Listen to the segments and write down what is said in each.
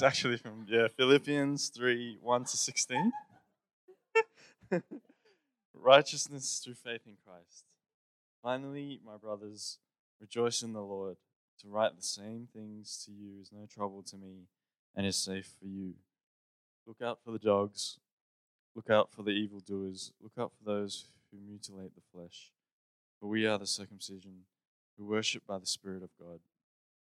It's actually from yeah Philippians three one to sixteen. Righteousness through faith in Christ. Finally, my brothers, rejoice in the Lord. To write the same things to you is no trouble to me and is safe for you. Look out for the dogs. Look out for the evildoers. Look out for those who mutilate the flesh. For we are the circumcision who worship by the Spirit of God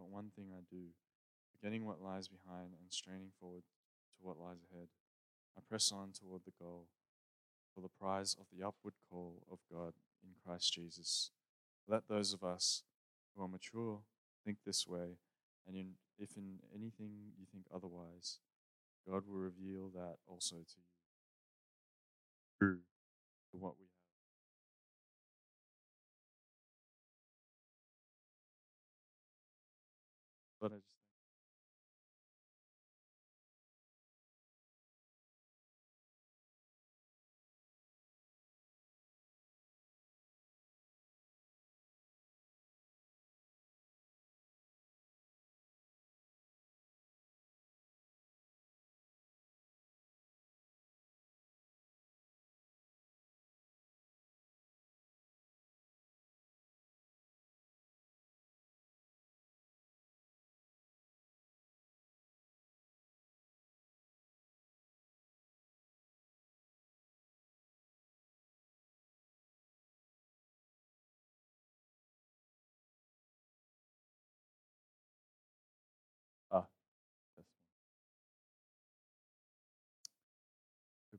but one thing I do, forgetting what lies behind and straining forward to what lies ahead, I press on toward the goal, for the prize of the upward call of God in Christ Jesus. Let those of us who are mature think this way and in, if in anything you think otherwise, God will reveal that also to you. through what we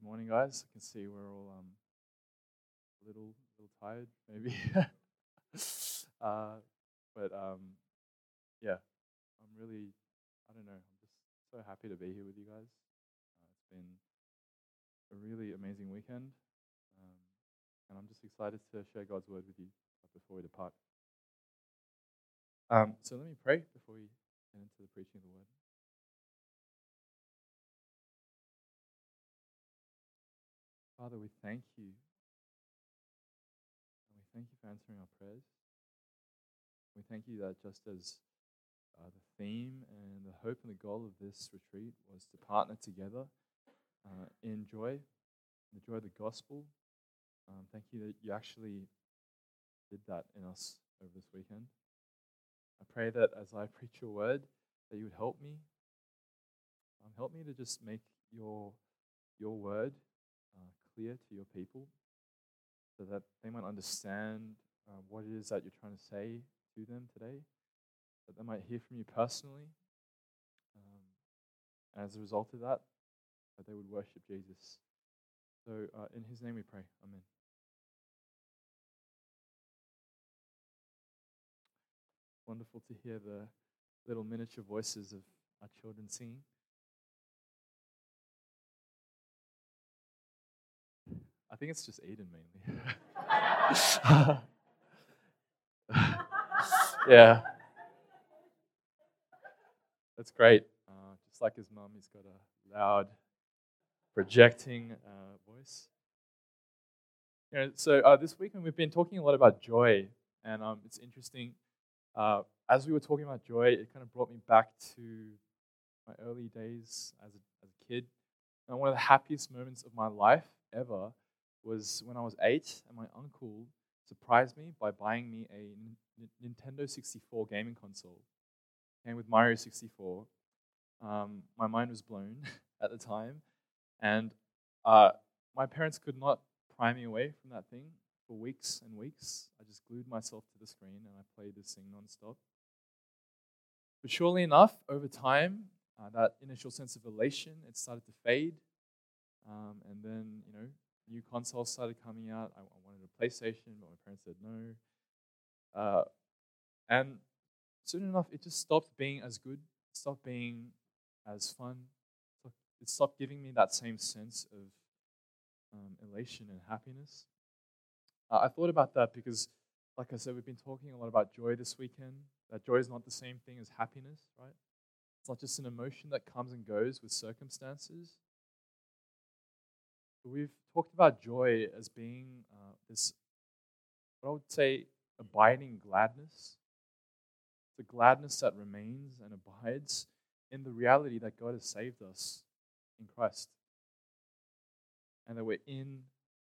Good morning, guys. I can see we're all um, a little, little tired, maybe. uh, but um, yeah, I'm really, I don't know, I'm just so happy to be here with you guys. Uh, it's been a really amazing weekend, um, and I'm just excited to share God's word with you before we depart. Um, so let me pray before we get into the preaching of the word. Father, we thank you. And we thank you for answering our prayers. We thank you that just as uh, the theme and the hope and the goal of this retreat was to partner together uh, in joy, the joy of the gospel. Um, thank you that you actually did that in us over this weekend. I pray that as I preach your word, that you would help me. Um, help me to just make your your word clear to your people, so that they might understand uh, what it is that you're trying to say to them today, that they might hear from you personally. Um, as a result of that, that they would worship Jesus. So, uh, in His name we pray. Amen. Wonderful to hear the little miniature voices of our children singing. I think it's just Aiden mainly. yeah. That's great. Uh, just like his mum, he's got a loud, projecting uh, voice. You know, so uh, this weekend we've been talking a lot about joy, and um, it's interesting. Uh, as we were talking about joy, it kind of brought me back to my early days as a, as a kid. And one of the happiest moments of my life ever was when I was eight, and my uncle surprised me by buying me a Nintendo 64 gaming console. Came with Mario 64. Um, my mind was blown at the time, and uh, my parents could not pry me away from that thing for weeks and weeks. I just glued myself to the screen and I played this thing nonstop. But surely enough, over time, uh, that initial sense of elation it started to fade, um, and then you know new consoles started coming out. I, I wanted a PlayStation, but my parents said no. Uh, and soon enough, it just stopped being as good, stopped being as fun. It stopped giving me that same sense of um, elation and happiness. Uh, I thought about that because, like I said, we've been talking a lot about joy this weekend. That joy is not the same thing as happiness, right? It's not just an emotion that comes and goes with circumstances. We've talked about joy as being uh, this, what I would say, abiding gladness. The gladness that remains and abides in the reality that God has saved us in Christ. And that we're in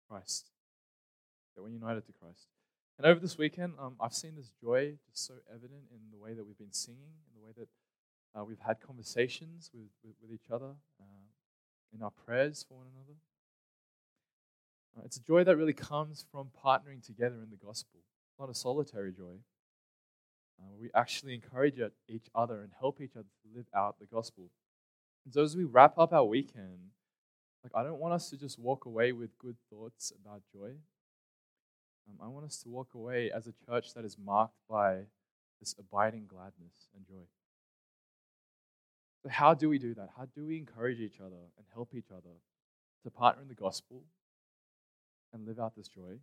Christ. That we're united to Christ. And over this weekend, um, I've seen this joy just so evident in the way that we've been singing, in the way that uh, we've had conversations with, with, with each other, uh, in our prayers for one another. Uh, it's a joy that really comes from partnering together in the gospel, not a solitary joy. Uh, we actually encourage each other and help each other to live out the gospel. And so as we wrap up our weekend, like I don't want us to just walk away with good thoughts about joy. Um, I want us to walk away as a church that is marked by this abiding gladness and joy. So, how do we do that? How do we encourage each other and help each other to partner in the gospel and live out this joy.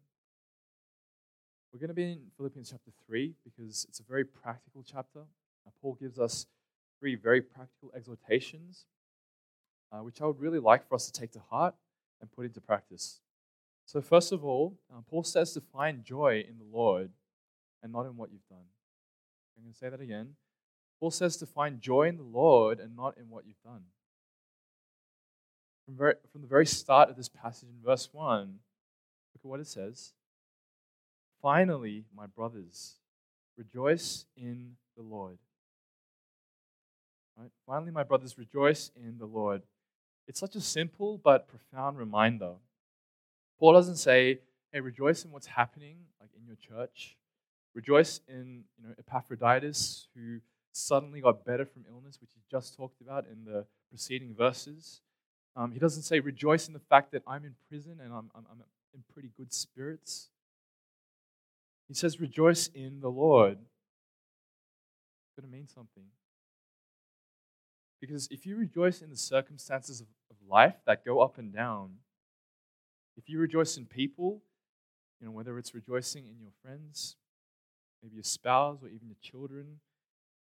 We're going to be in Philippians chapter 3 because it's a very practical chapter. Paul gives us three very practical exhortations, uh, which I would really like for us to take to heart and put into practice. So, first of all, uh, Paul says to find joy in the Lord and not in what you've done. I'm going to say that again. Paul says to find joy in the Lord and not in what you've done. From, very, from the very start of this passage in verse 1, Look at what it says. Finally, my brothers, rejoice in the Lord. Right? Finally, my brothers, rejoice in the Lord. It's such a simple but profound reminder. Paul doesn't say, hey, rejoice in what's happening, like in your church. Rejoice in you know, Epaphroditus, who suddenly got better from illness, which he just talked about in the preceding verses. Um, he doesn't say, rejoice in the fact that I'm in prison and I'm, I'm, I'm in pretty good spirits. He says, Rejoice in the Lord. It's going to mean something. Because if you rejoice in the circumstances of, of life that go up and down, if you rejoice in people, you know, whether it's rejoicing in your friends, maybe your spouse, or even your children,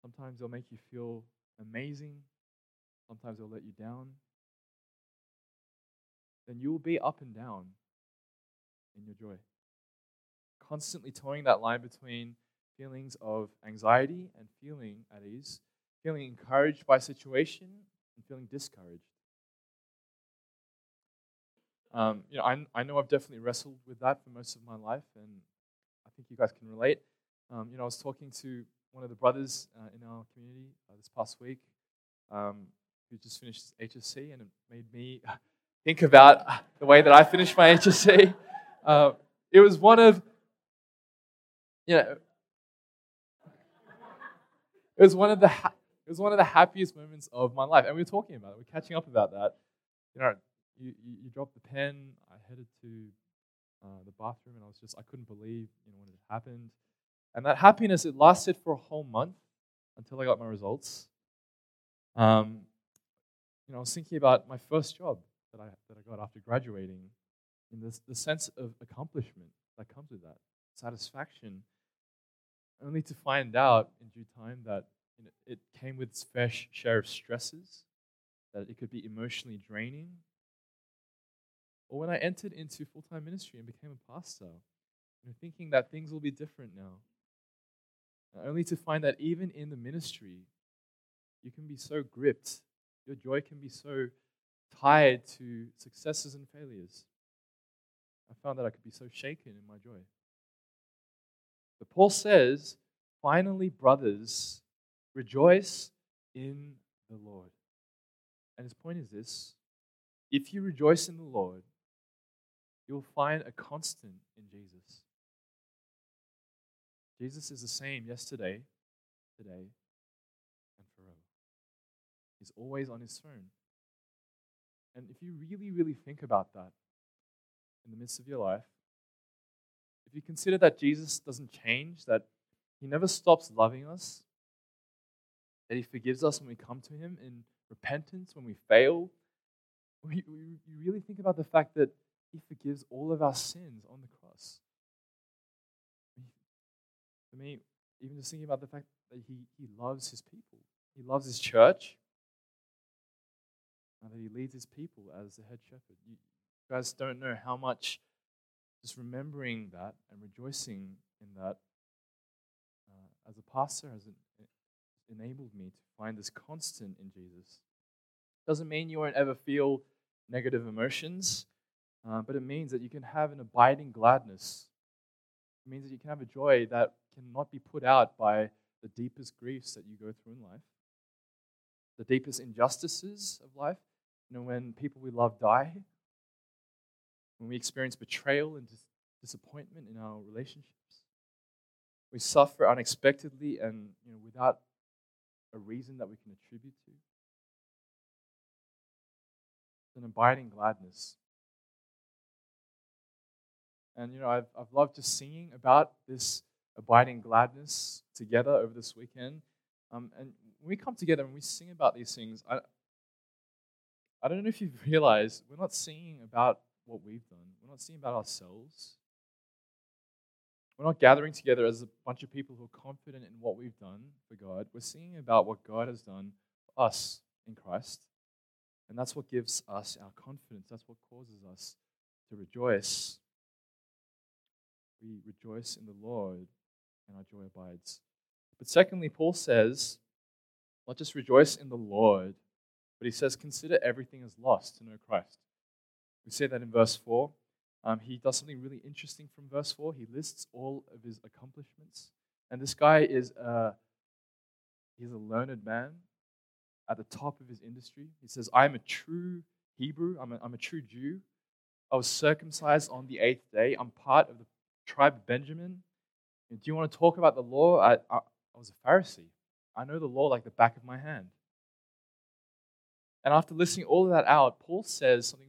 sometimes they'll make you feel amazing, sometimes they'll let you down, then you will be up and down in your joy. Constantly toeing that line between feelings of anxiety and feeling at ease, feeling encouraged by situation and feeling discouraged. Um, you know, I, I know I've definitely wrestled with that for most of my life, and I think you guys can relate. Um, you know, I was talking to one of the brothers uh, in our community uh, this past week um, who just finished his HSC, and it made me think about the way that I finished my HSC. Uh, it was one of, you know, it was one of the ha- it was one of the happiest moments of my life, and we were talking about it. We are catching up about that. You know, you, you, you dropped the pen. I headed to uh, the bathroom, and I was just I couldn't believe you know when it happened, and that happiness it lasted for a whole month until I got my results. Um, you know, I was thinking about my first job that I that I got after graduating, in this, the sense of accomplishment that comes with that, satisfaction, only to find out in due time that you know, it came with its fair share of stresses that it could be emotionally draining. Or when I entered into full time ministry and became a pastor, you know, thinking that things will be different now. Only to find that even in the ministry, you can be so gripped, your joy can be so tied to successes and failures. I found that I could be so shaken in my joy. But Paul says, finally, brothers, rejoice in the Lord. And his point is this if you rejoice in the Lord, you'll find a constant in Jesus. Jesus is the same yesterday, today, and forever. He's always on his throne. And if you really, really think about that in the midst of your life, if you consider that Jesus doesn't change, that he never stops loving us, that he forgives us when we come to him in repentance, when we fail, we, you really think about the fact that he forgives all of our sins on the cross. For me, even just thinking about the fact that he, he loves his people, he loves his church, and that he leads his people as the head shepherd. You guys don't know how much just remembering that and rejoicing in that uh, as a pastor has enabled me to find this constant in Jesus. Doesn't mean you won't ever feel negative emotions, uh, but it means that you can have an abiding gladness. It means that you can have a joy that cannot be put out by the deepest griefs that you go through in life, the deepest injustices of life. You know, when people we love die, when we experience betrayal and dis- disappointment in our relationships, we suffer unexpectedly and you know, without a reason that we can attribute to. An abiding gladness. And you know, I've, I've loved just singing about this abiding gladness together over this weekend. Um, and when we come together and we sing about these things, I, I don't know if you've realized we're not singing about what we've done, we're not singing about ourselves. We're not gathering together as a bunch of people who are confident in what we've done for God. We're singing about what God has done for us in Christ. And that's what gives us our confidence. That's what causes us to rejoice. We rejoice in the Lord, and our joy abides. But secondly, Paul says, not just rejoice in the Lord, but he says, consider everything as lost to know Christ. We see that in verse 4. Um, he does something really interesting from verse 4. He lists all of his accomplishments. And this guy is a, he's a learned man at the top of his industry. He says, I'm a true Hebrew, I'm a, I'm a true Jew. I was circumcised on the eighth day. I'm part of the tribe of Benjamin. Do you want to talk about the law? I, I, I was a Pharisee. I know the law like the back of my hand. And after listing all of that out, Paul says something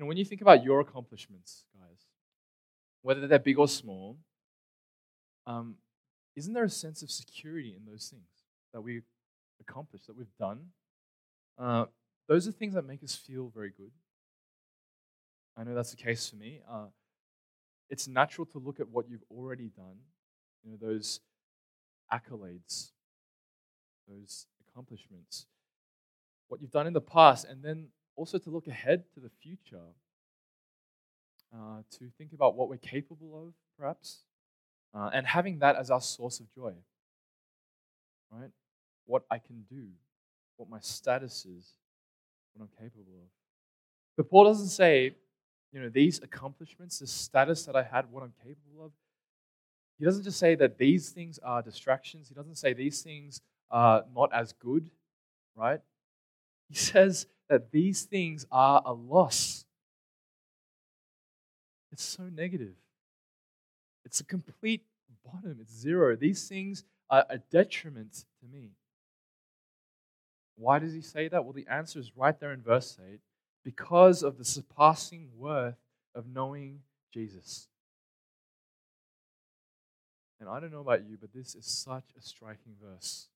Know, when you think about your accomplishments, guys, whether they're big or small, um, isn't there a sense of security in those things that we accomplished, that we've done? Uh, those are things that make us feel very good. I know that's the case for me. Uh, it's natural to look at what you've already done, you know, those accolades, those accomplishments, what you've done in the past, and then also to look ahead to the future uh, to think about what we're capable of, perhaps, uh, and having that as our source of joy. Right? What I can do, what my status is, what I'm capable of. But Paul doesn't say, you know, these accomplishments, the status that I had, what I'm capable of. He doesn't just say that these things are distractions. He doesn't say these things are not as good, right? He says that these things are a loss it's so negative. It's a complete bottom, it's zero. These things are a detriment to me. Why does he say that? Well, the answer is right there in verse 8 because of the surpassing worth of knowing Jesus. And I don't know about you, but this is such a striking verse.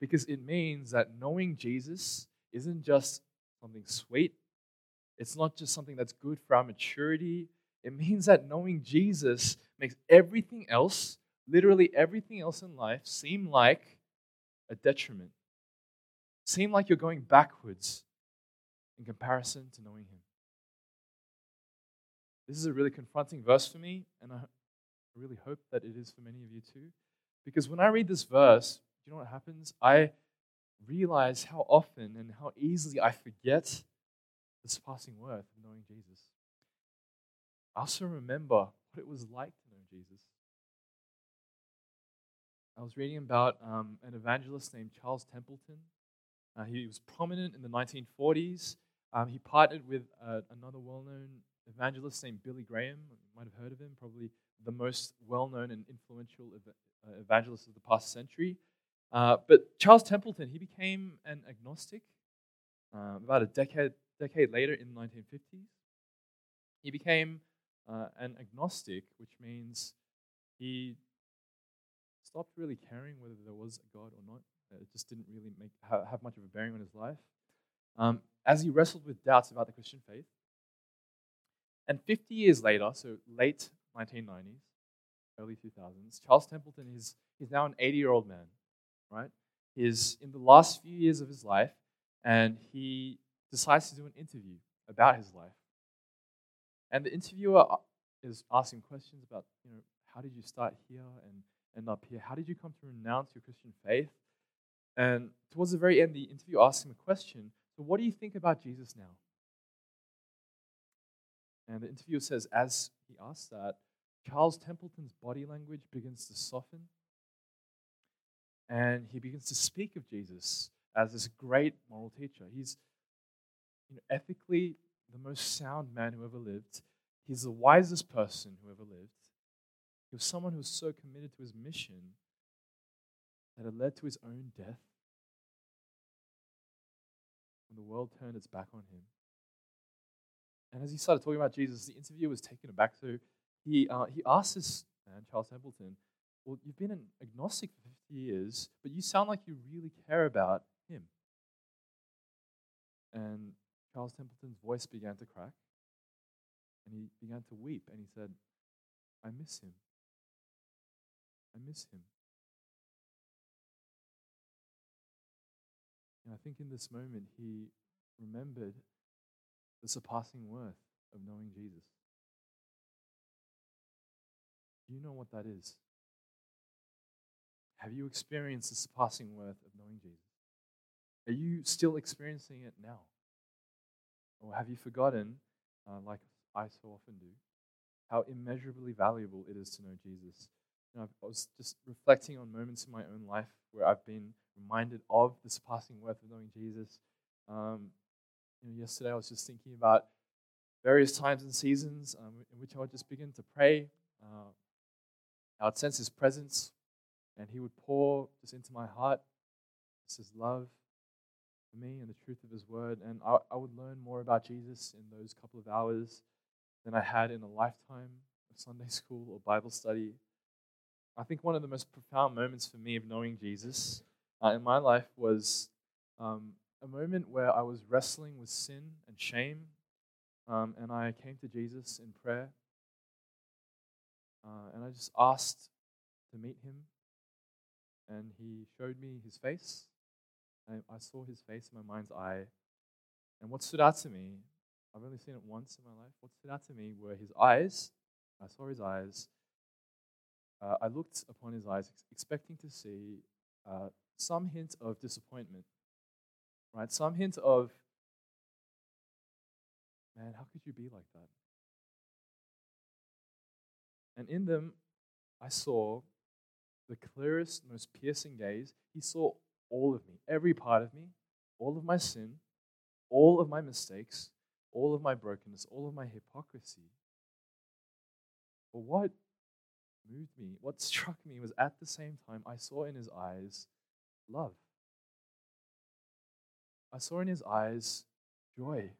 Because it means that knowing Jesus isn't just something sweet, it's not just something that's good for our maturity. It means that knowing Jesus makes everything else, literally everything else in life, seem like a detriment, seem like you're going backwards in comparison to knowing Him. This is a really confronting verse for me, and I really hope that it is for many of you too. Because when I read this verse, you know what happens? I realize how often and how easily I forget the surpassing worth of knowing Jesus. I also remember what it was like to know Jesus. I was reading about um, an evangelist named Charles Templeton. Uh, he was prominent in the 1940s. Um, he partnered with uh, another well known evangelist named Billy Graham. You might have heard of him, probably the most well known and influential ev- uh, evangelist of the past century. Uh, but Charles Templeton, he became an agnostic uh, about a decade, decade later in the 1950s. He became uh, an agnostic, which means he stopped really caring whether there was a God or not. It just didn't really make, have much of a bearing on his life. Um, as he wrestled with doubts about the Christian faith, and 50 years later, so late 1990s, early 2000s, Charles Templeton is he's now an 80 year old man, right? He's in the last few years of his life, and he decides to do an interview about his life. And the interviewer uh, is asking questions about, you know, how did you start here and end up here? How did you come to renounce your Christian faith? And towards the very end, the interviewer asks him a question. So, what do you think about Jesus now? And the interviewer says, as he asks that, Charles Templeton's body language begins to soften. And he begins to speak of Jesus as this great moral teacher. He's you know, ethically the most sound man who ever lived. He's the wisest person who ever lived. He was someone who was so committed to his mission that it led to his own death when the world turned its back on him. And as he started talking about Jesus, the interviewer was taken aback. So he, uh, he asked this man, Charles Templeton, Well, you've been an agnostic for 50 years, but you sound like you really care about him. And Charles Templeton's voice began to crack, and he began to weep, and he said, I miss him. I miss him. And I think in this moment, he remembered the surpassing worth of knowing Jesus. Do you know what that is? Have you experienced the surpassing worth of knowing Jesus? Are you still experiencing it now? Or have you forgotten, uh, like I so often do, how immeasurably valuable it is to know Jesus? You know, I was just reflecting on moments in my own life where I've been reminded of the surpassing worth of knowing Jesus. Um, you know, yesterday I was just thinking about various times and seasons um, in which I would just begin to pray. Uh, I would sense His presence, and He would pour just into my heart just His love for me and the truth of His Word. And I, I would learn more about Jesus in those couple of hours than I had in a lifetime of Sunday school or Bible study. I think one of the most profound moments for me of knowing Jesus uh, in my life was um, a moment where I was wrestling with sin and shame, um, and I came to Jesus in prayer, uh, and I just asked to meet him, and he showed me his face. I, saw his face in my mind's eye, and what stood out to me, I've only seen it once in my life. What stood out to me were his eyes. I saw his eyes. Uh, I looked upon his eyes, ex- expecting to see uh, some hint of disappointment right? Some hint of, man, how could you be like that? And in them, I saw the clearest, most piercing gaze. He saw all of me, every part of me, all of my sin, all of my mistakes, all of my brokenness, all of my hypocrisy. But what moved me, what struck me was at the same time, I saw in his eyes love. I saw in his eyes joy,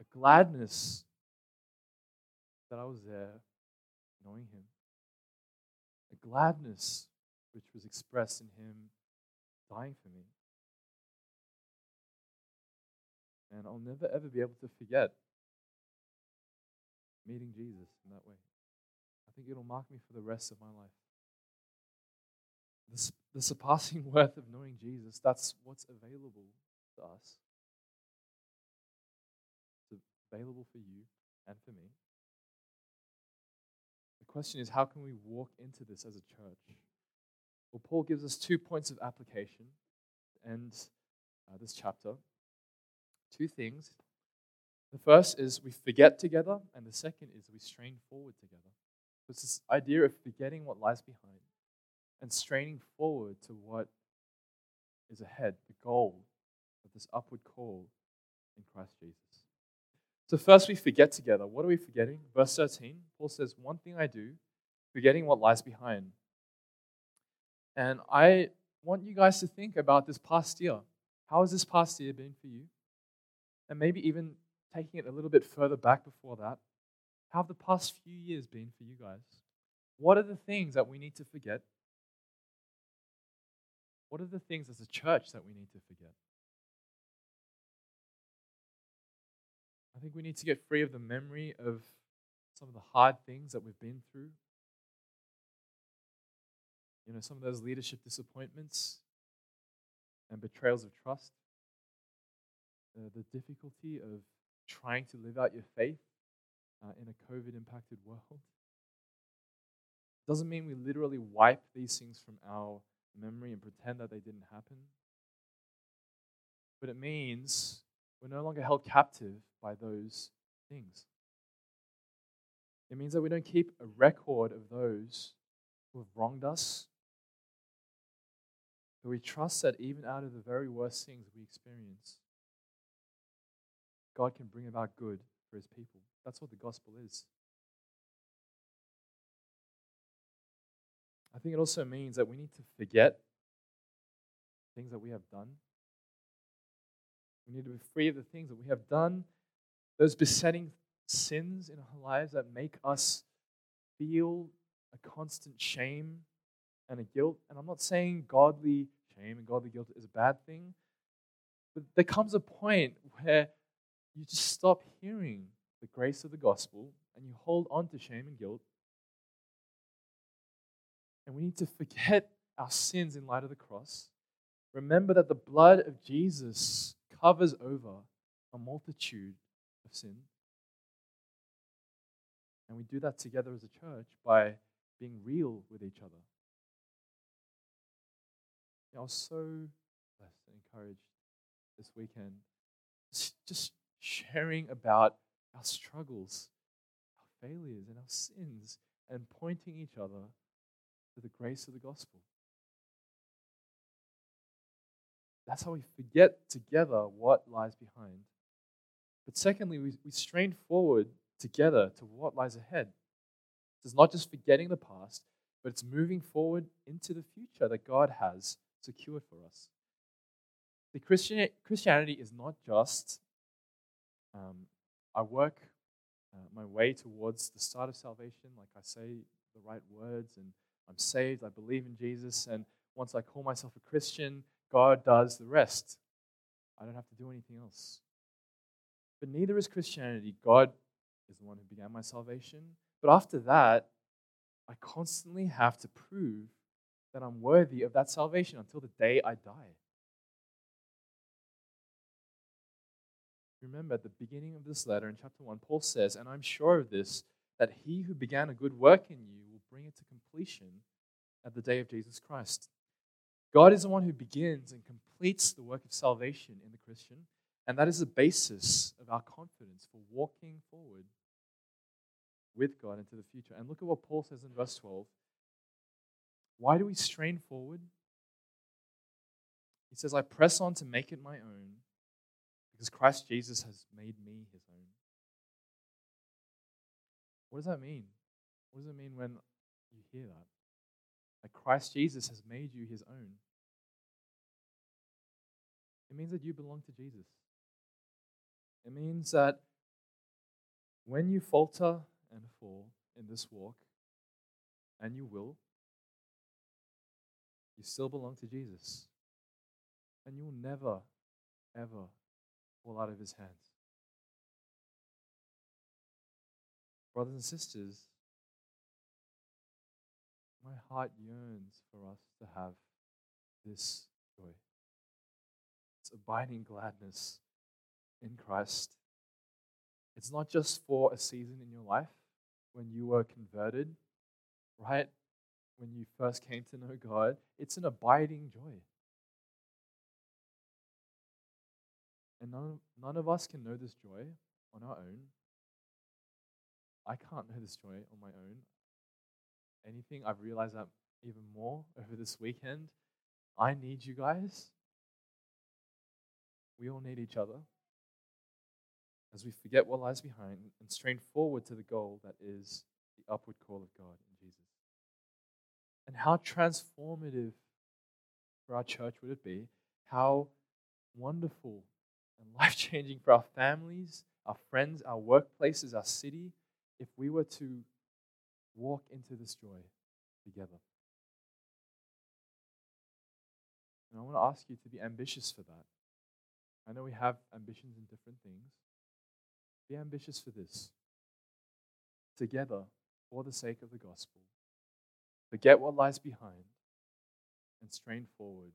a gladness that I was there knowing Him, gladness which was expressed in Him dying for me. And I'll never ever be able to forget meeting Jesus in that way. I think it'll mark me for the rest of my life. The, the surpassing worth of knowing Jesus, that's what's available to us. It's available for you and for me. Question is, how can we walk into this as a church? Well, Paul gives us two points of application and uh, this chapter. Two things. The first is we forget together, and the second is we strain forward together. It's this idea of forgetting what lies behind and straining forward to what is ahead, the goal of this upward call in Christ Jesus. So, first we forget together. What are we forgetting? Verse 13, Paul says, One thing I do, forgetting what lies behind. And I want you guys to think about this past year. How has this past year been for you? And maybe even taking it a little bit further back before that, how have the past few years been for you guys? What are the things that we need to forget? What are the things as a church that we need to forget? Think we need to get free of the memory of some of the hard things that we've been through. You know, some of those leadership disappointments and betrayals of trust. Uh, the difficulty of trying to live out your faith uh, in a COVID impacted world. Doesn't mean we literally wipe these things from our memory and pretend that they didn't happen. But it means we're no longer held captive by those things. It means that we don't keep a record of those who have wronged us. But we trust that even out of the very worst things we experience, God can bring about good for his people. That's what the gospel is. I think it also means that we need to forget things that we have done. We need to be free of the things that we have done, those besetting sins in our lives that make us feel a constant shame and a guilt. And I'm not saying godly shame and godly guilt is a bad thing, but there comes a point where you just stop hearing the grace of the gospel and you hold on to shame and guilt. And we need to forget our sins in light of the cross. Remember that the blood of Jesus covers over a multitude of sin. And we do that together as a church by being real with each other. I was so blessed and encouraged this weekend. Just sharing about our struggles, our failures, and our sins, and pointing each other to the grace of the gospel. That's how we forget together what lies behind. But secondly, we, we strain forward together to what lies ahead. It's not just forgetting the past, but it's moving forward into the future that God has secured for us. The Christian, Christianity is not just um, I work uh, my way towards the start of salvation, like I say the right words, and I'm saved, I believe in Jesus, and once I call myself a Christian, God does the rest. I don't have to do anything else. But neither is Christianity. God is the one who began my salvation. But after that, I constantly have to prove that I'm worthy of that salvation until the day I die. Remember at the beginning of this letter in chapter 1, Paul says, And I'm sure of this, that he who began a good work in you will bring it to completion at the day of Jesus Christ. God is the one who begins and completes the work of salvation in the Christian, and that is the basis of our confidence for walking forward with God into the future. And look at what Paul says in verse 12. Why do we strain forward? He says, I press on to make it my own because Christ Jesus has made me his own. What does that mean? What does it mean when you hear that? That Christ Jesus has made you his own. It means that you belong to Jesus. It means that when you falter and fall in this walk, and you will, you still belong to Jesus. And you'll never, ever fall out of his hands. Brothers and sisters, my heart yearns for us to have this joy. It's abiding gladness in Christ. It's not just for a season in your life when you were converted, right? When you first came to know God, it's an abiding joy. And none, none of us can know this joy on our own. I can't know this joy on my own. Anything, I've realized that even more over this weekend. I need you guys. We all need each other as we forget what lies behind and strain forward to the goal that is the upward call of God in Jesus. And how transformative for our church would it be? How wonderful and life changing for our families, our friends, our workplaces, our city, if we were to walk into this joy together. And I want to ask you to be ambitious for that. I know we have ambitions in different things. Be ambitious for this. Together, for the sake of the gospel, forget what lies behind and strain forward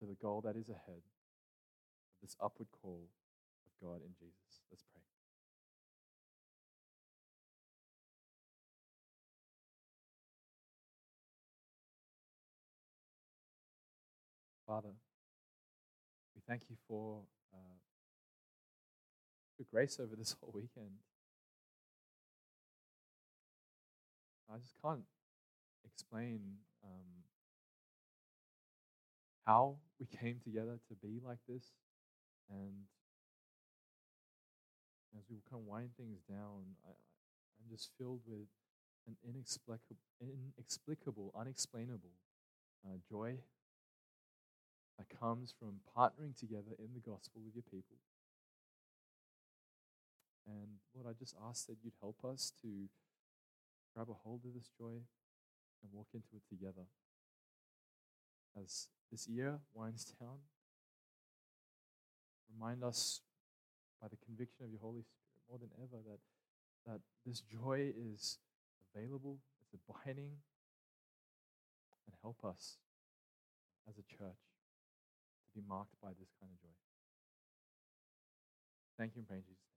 to the goal that is ahead of this upward call of God in Jesus. Let's pray. Father, we thank you for uh, your grace over this whole weekend. I just can't explain um, how we came together to be like this. And as we kind of wind things down, I, I'm just filled with an inexplicable, inexplicable unexplainable uh, joy that comes from partnering together in the gospel with your people. And Lord, I just ask that you'd help us to grab a hold of this joy and walk into it together. As this year winds down, remind us by the conviction of your Holy Spirit more than ever that, that this joy is available, it's abiding, and help us as a church be marked by this kind of joy. Thank you and praise Jesus.